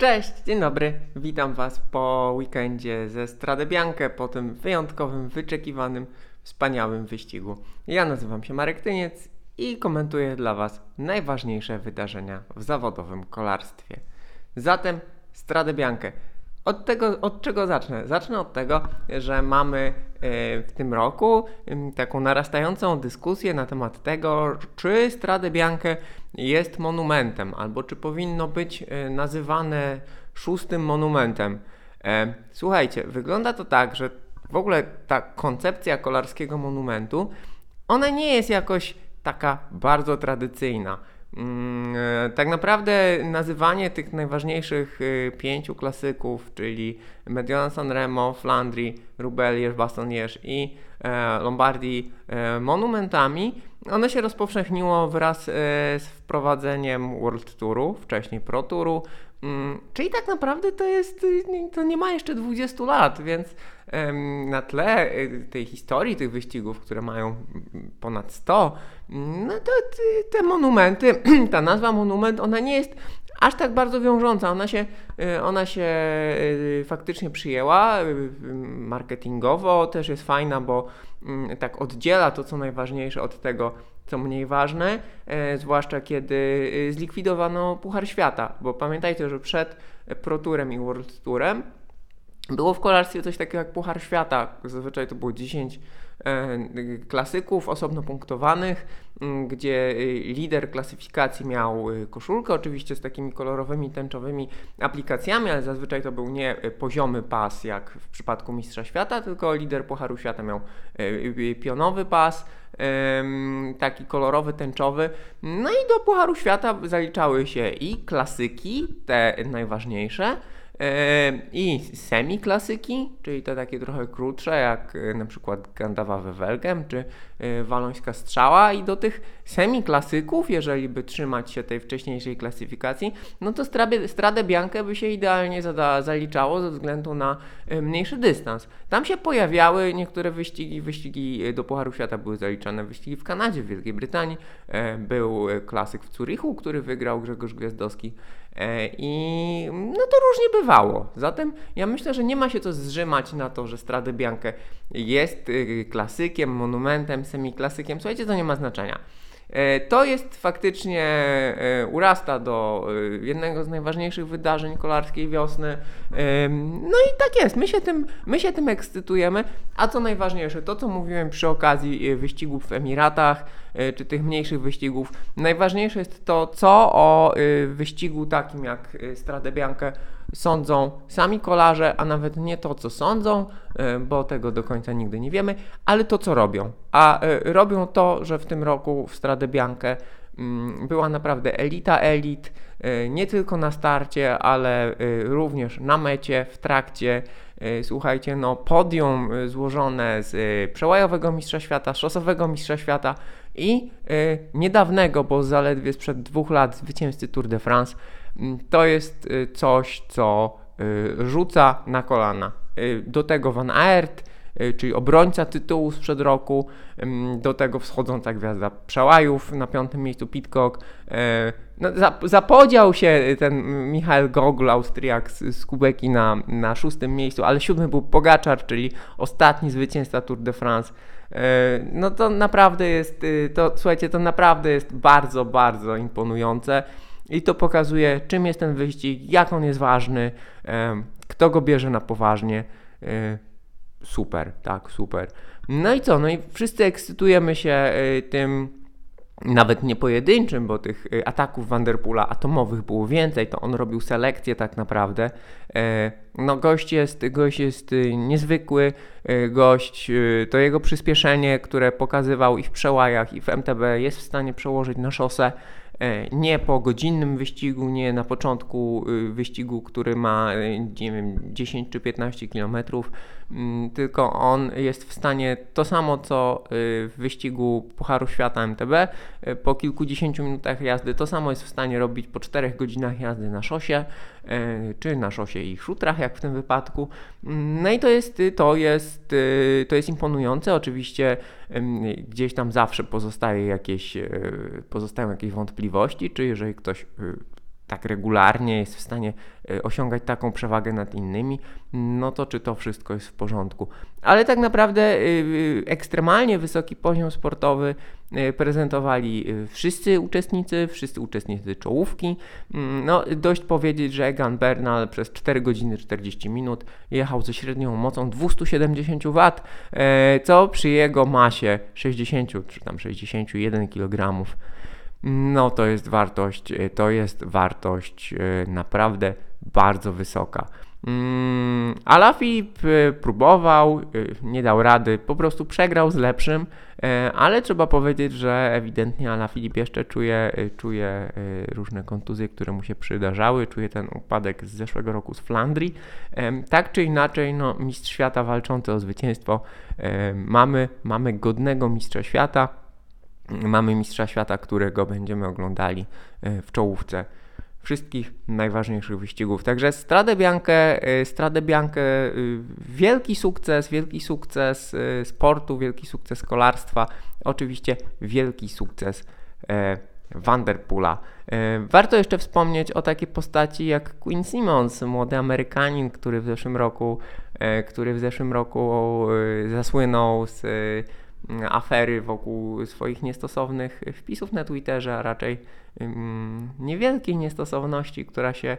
Cześć, dzień dobry. Witam Was po weekendzie ze Strade Bianche, po tym wyjątkowym, wyczekiwanym, wspaniałym wyścigu. Ja nazywam się Marek Tyniec i komentuję dla Was najważniejsze wydarzenia w zawodowym kolarstwie. Zatem Strade Bianche. Od, tego, od czego zacznę? Zacznę od tego, że mamy e, w tym roku taką narastającą dyskusję na temat tego, czy Strade Bianche jest monumentem, albo czy powinno być e, nazywane szóstym monumentem. E, słuchajcie, wygląda to tak, że w ogóle ta koncepcja kolarskiego monumentu, ona nie jest jakoś taka bardzo tradycyjna. Mm, e, tak naprawdę nazywanie tych najważniejszych e, pięciu klasyków, czyli Mediona Sanremo, Flandrii, Rubelierz, Bastognierz i Lombardii monumentami, one się rozpowszechniło wraz z wprowadzeniem World Touru, wcześniej Pro Touru, mm, czyli tak naprawdę to jest, to nie ma jeszcze 20 lat, więc na tle tej historii tych wyścigów, które mają ponad 100, no to te monumenty, ta nazwa monument, ona nie jest aż tak bardzo wiążąca. Ona się, y, ona się y, faktycznie przyjęła y, marketingowo, też jest fajna, bo mm, tak oddziela to, co najważniejsze od tego, co mniej ważne, e, zwłaszcza kiedy zlikwidowano Puchar Świata, bo pamiętajcie, że przed Pro Tourem i World Tourem było w kolarstwie coś takiego jak Puchar Świata. Zazwyczaj to było 10 e, klasyków osobno punktowanych, gdzie y, lider klasyfikacji miał y, koszulkę, oczywiście z takimi kolorowymi, tęczowymi aplikacjami, ale zazwyczaj to był nie poziomy pas jak w przypadku Mistrza Świata, tylko lider Pucharu Świata miał pionowy pas, taki kolorowy, tęczowy. No i do Pucharu Świata zaliczały się i klasyki, te najważniejsze, i semi-klasyki, czyli te takie trochę krótsze, jak e, na przykład Gandawa Welgem czy e, Walońska Strzała. I do tych semi-klasyków, jeżeli by trzymać się tej wcześniejszej klasyfikacji, no to Stradę Biankę by się idealnie zaliczało ze względu na e, mniejszy dystans. Tam się pojawiały niektóre wyścigi, wyścigi do Pucharu Świata były zaliczane, wyścigi w Kanadzie, w Wielkiej Brytanii, był klasyk w Zurichu, który wygrał Grzegorz Gwiazdowski i no to różnie bywało. Zatem ja myślę, że nie ma się co zrzymać na to, że Strade Bianche jest y, klasykiem, monumentem, semiklasykiem. Słuchajcie, to nie ma znaczenia. E, to jest faktycznie, e, urasta do e, jednego z najważniejszych wydarzeń kolarskiej wiosny. No i tak jest, my się, tym, my się tym ekscytujemy. A co najważniejsze, to co mówiłem przy okazji wyścigów w Emiratach, czy tych mniejszych wyścigów, najważniejsze jest to, co o wyścigu takim jak Strade Bianche sądzą sami kolarze, a nawet nie to, co sądzą, e, bo tego do końca nigdy nie wiemy, ale to, co robią. A e, robią to, że w tym roku w Strade Bianche mm, była naprawdę elita elit, e, nie tylko na starcie, ale również na mecie, w trakcie. Słuchajcie, no podium złożone z przełajowego mistrza świata, szosowego mistrza świata i niedawnego, bo zaledwie sprzed dwóch lat zwycięzcy Tour de France Mm, to jest coś, co rzuca na kolana. Do tego Van Aert, czyli obrońca tytułu sprzed roku, do tego wschodząca gwiazda przełajów na piątym miejscu Pitcock. No, zapodział się ten Michael Gogol, Austriak z, z Kubeki na, na szóstym miejscu, ale siódmy był Pogaczar, czyli ostatni zwycięzca Tour de France. No to naprawdę jest, to słuchajcie, to naprawdę jest bardzo, bardzo imponujące. I to pokazuje, czym jest ten wyścig, jak on jest ważny, kto go bierze na poważnie. Super, tak, super. No i co? No i wszyscy ekscytujemy się e, tym nawet nie pojedynczym, bo tych e, ataków Vanderpoola atomowych było więcej, to on robił selekcję tak naprawdę. No gość jest, gość jest niezwykły, gość, to jego przyspieszenie, które pokazywał i w przełajach i w MTB jest w stanie przełożyć na szosę. Nie po godzinnym wyścigu, nie na początku y, wyścigu, który ma y, nie wiem, 10 czy 15 kilometrów, mm, tylko on jest w stanie to samo co y, w wyścigu Pucharu Świata MTB, po kilkudziesięciu minutach jazdy to samo jest w stanie robić po 4 godzinach jazdy na szosie, czy na szosie i szutrach, jak w tym wypadku. Mm, no i to jest, to jest, to jest imponujące. Oczywiście gdzieś tam zawsze pozostaje jakieś, pozostają jakieś wątpliwości, czy jeżeli ktoś tak regularnie, jest w stanie e, osiągać taką przewagę nad innymi, no to czy to wszystko jest w porządku. Ale tak naprawdę e, ekstremalnie wysoki poziom sportowy prezentowali wszyscy uczestnicy, wszyscy uczestnicy czołówki. Mm, no, dość powiedzieć, że Egan Bernal przez 4 godziny 40 minut jechał ze średnią mocą 270 W, co przy jego masie 60 czy tam 61 kg no to jest wartość, e, to jest wartość e, naprawdę bardzo wysoka. Mm, Alafip e, próbował, nie dał rady, po prostu przegrał z lepszym, ale trzeba powiedzieć, że ewidentnie Alafilip jeszcze czuje, czuje różne kontuzje, które mu się przydarzały, czuje ten upadek z zeszłego roku z Flandrii. Tak czy inaczej, no, mistrz świata walczący o zwycięstwo, mamy, mamy godnego mistrza świata mamy mistrza świata, którego będziemy oglądali e, w czołówce wszystkich najważniejszych wyścigów. Także Strade Bianche, e, Strade Bianche e, wielki sukces, wielki sukces sportu, wielki sukces kolarstwa, oczywiście wielki sukces Vanderpoola. Warto jeszcze wspomnieć o takiej postaci jak Quinn Simmons, młody Amerykanin, który w zeszłym roku, który w zeszłym roku zasłynął z afery wokół swoich niestosownych wpisów na Twitterze, a raczej niewielkiej niestosowności, która się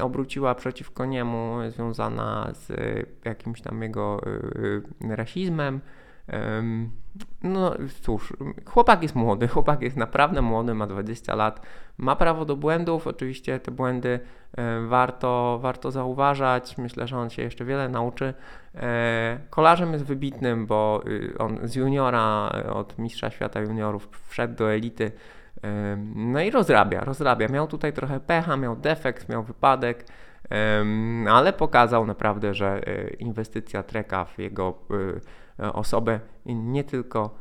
obróciła przeciwko niemu, związana z jakimś tam jego y, rasizmem. No cóż, chłopak jest młody, chłopak jest naprawdę młody, ma 20 lat, ma prawo do błędów, oczywiście te błędy warto, warto zauważać, myślę, że on się jeszcze wiele nauczy. E, kolarzem jest wybitnym, bo y, on z juniora, od mistrza świata juniorów wszedł do elity, no i rozrabia, rozrabia. Miał tutaj trochę pecha, miał defekt, miał wypadek, ale pokazał naprawdę, że e, inwestycja Treka w jego e, osobę nie tylko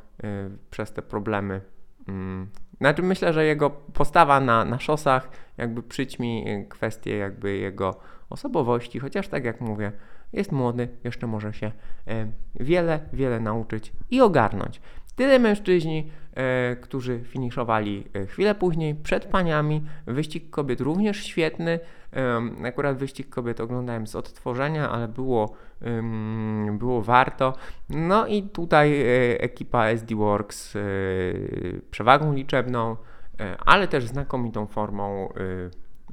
przez te problemy mm, znaczy myślę, że jego postawa na, na szosach jakby przyćmi kwestię jakby jego osobowości, chociaż tak jak mówię, jest młody, jeszcze może się e, wiele, wiele nauczyć i ogarnąć. Tyle mężczyźni, e, którzy finiszowali e, chwilę później przed paniami. Wyścig kobiet również świetny. Akurat wyścig kobiet oglądałem z odtworzenia, ale było, było warto. No i tutaj ekipa SD Works przewagą liczebną, ale też znakomitą formą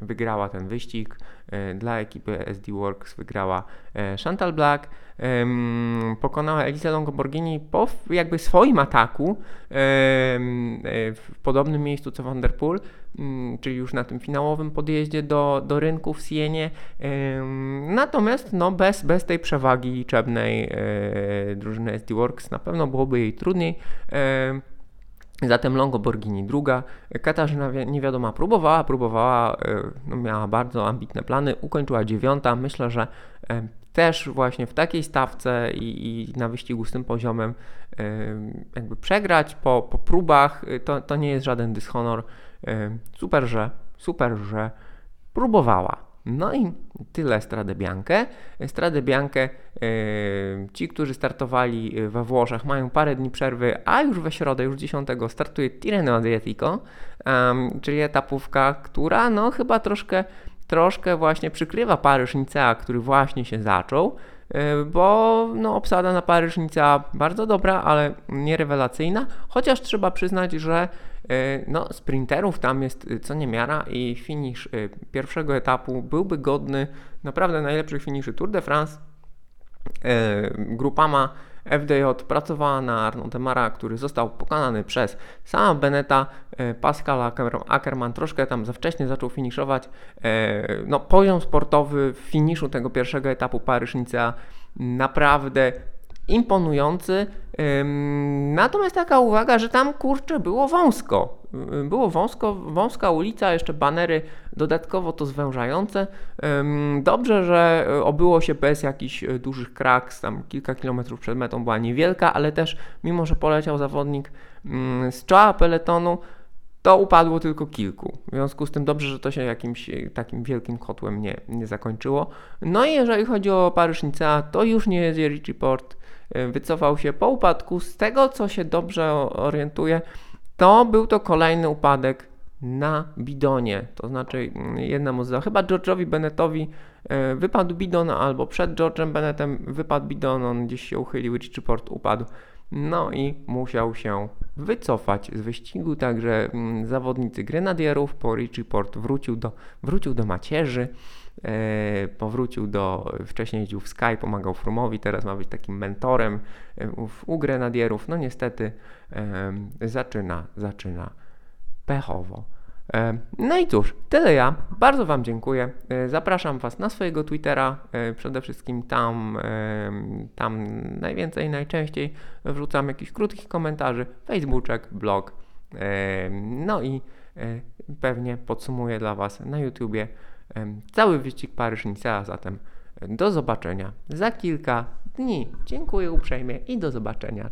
wygrała ten wyścig. E, dla ekipy SD Works wygrała e, Chantal Black. Pokonała Elisa Longoborghini po jakby swoim ataku e, w podobnym miejscu co Vanderpool, mm, czyli już na tym finałowym podjeździe do, do rynku w Sienie. Natomiast no, bez, bez tej przewagi liczebnej drużyny SD Works na pewno byłoby jej trudniej. Zatem Longo Borghini druga. Katarzyna niewiadoma próbowała, próbowała, e, no miała bardzo ambitne plany, ukończyła dziewiąta. Myślę, że e, też właśnie w takiej stawce i, i na wyścigu z tym poziomem e, jakby przegrać po, po próbach, to, to nie jest żaden dyshonor. Super, że, super, że próbowała. No i tyle Strade Bianche. Strade Bianche, yy, ci, którzy startowali we Włoszech, mają parę dni przerwy, a już we środę, już 10 startuje Tirreno Adriatico, czyli etapówka, która no chyba troszkę, troszkę właśnie przykrywa Paryż Nicea, który właśnie się zaczął. E, bo no, obsada na Paryż Nicea bardzo dobra, ale nie rewelacyjna, chociaż trzeba przyznać, że e, no, sprinterów tam jest co niemiara i finisz e, pierwszego etapu byłby godny naprawdę najlepszych finiszy Tour de France. Grupama FDJ pracowała na Arnaud Demara, który został pokonany przez sama Beneta. Pascal Ackermann troszkę tam za wcześnie zaczął finiszować. No, poziom sportowy w finiszu tego pierwszego etapu Paryż-Nicea naprawdę imponujący. Natomiast taka uwaga, że tam kurczę było wąsko. Było wąsko, wąska ulica, jeszcze banery dodatkowo to zwężające. Dobrze, że obyło się bez jakichś dużych kraks, tam kilka kilometrów przed metą była niewielka, ale też mimo, że poleciał zawodnik z czoła peletonu, to upadło tylko kilku. W związku z tym dobrze, że to się jakimś e, takim wielkim kotłem nie, nie zakończyło. No i jeżeli chodzi o Paryż Nicea, to już nie jest Richie Port. E, wycofał się po upadku. Z tego, co się dobrze orientuje, to był to kolejny upadek na bidonie. To znaczy mm, jednemu z chyba George'owi Bennettowi e, wypadł bidon, albo przed George'em Bennettem wypadł bidon, on gdzieś się uchylił, Richie Port upadł. No i musiał się wycofać z wyścigu, także mm, zawodnicy grenadierów po Richie Port wrócił do, wrócił do macierzy, powrócił do, wcześniej jeździł w Sky, pomagał Frumowi, teraz ma być takim mentorem e, u, u grenadierów. No niestety e, zaczyna, zaczyna pechowo. E, No i cóż, tyle ja. Bardzo Wam dziękuję. E, Zapraszam Was na swojego Twittera. E, Przede wszystkim tam, e, tam najwięcej, najczęściej wrzucam jakichś krótkich komentarzy. Facebooczek, blog. E, No i e, pewnie podsumuję dla Was na YouTubie e, cały wyścig Paryż-Nicea. Zatem do zobaczenia za kilka dni. Dziękuję uprzejmie i do zobaczenia.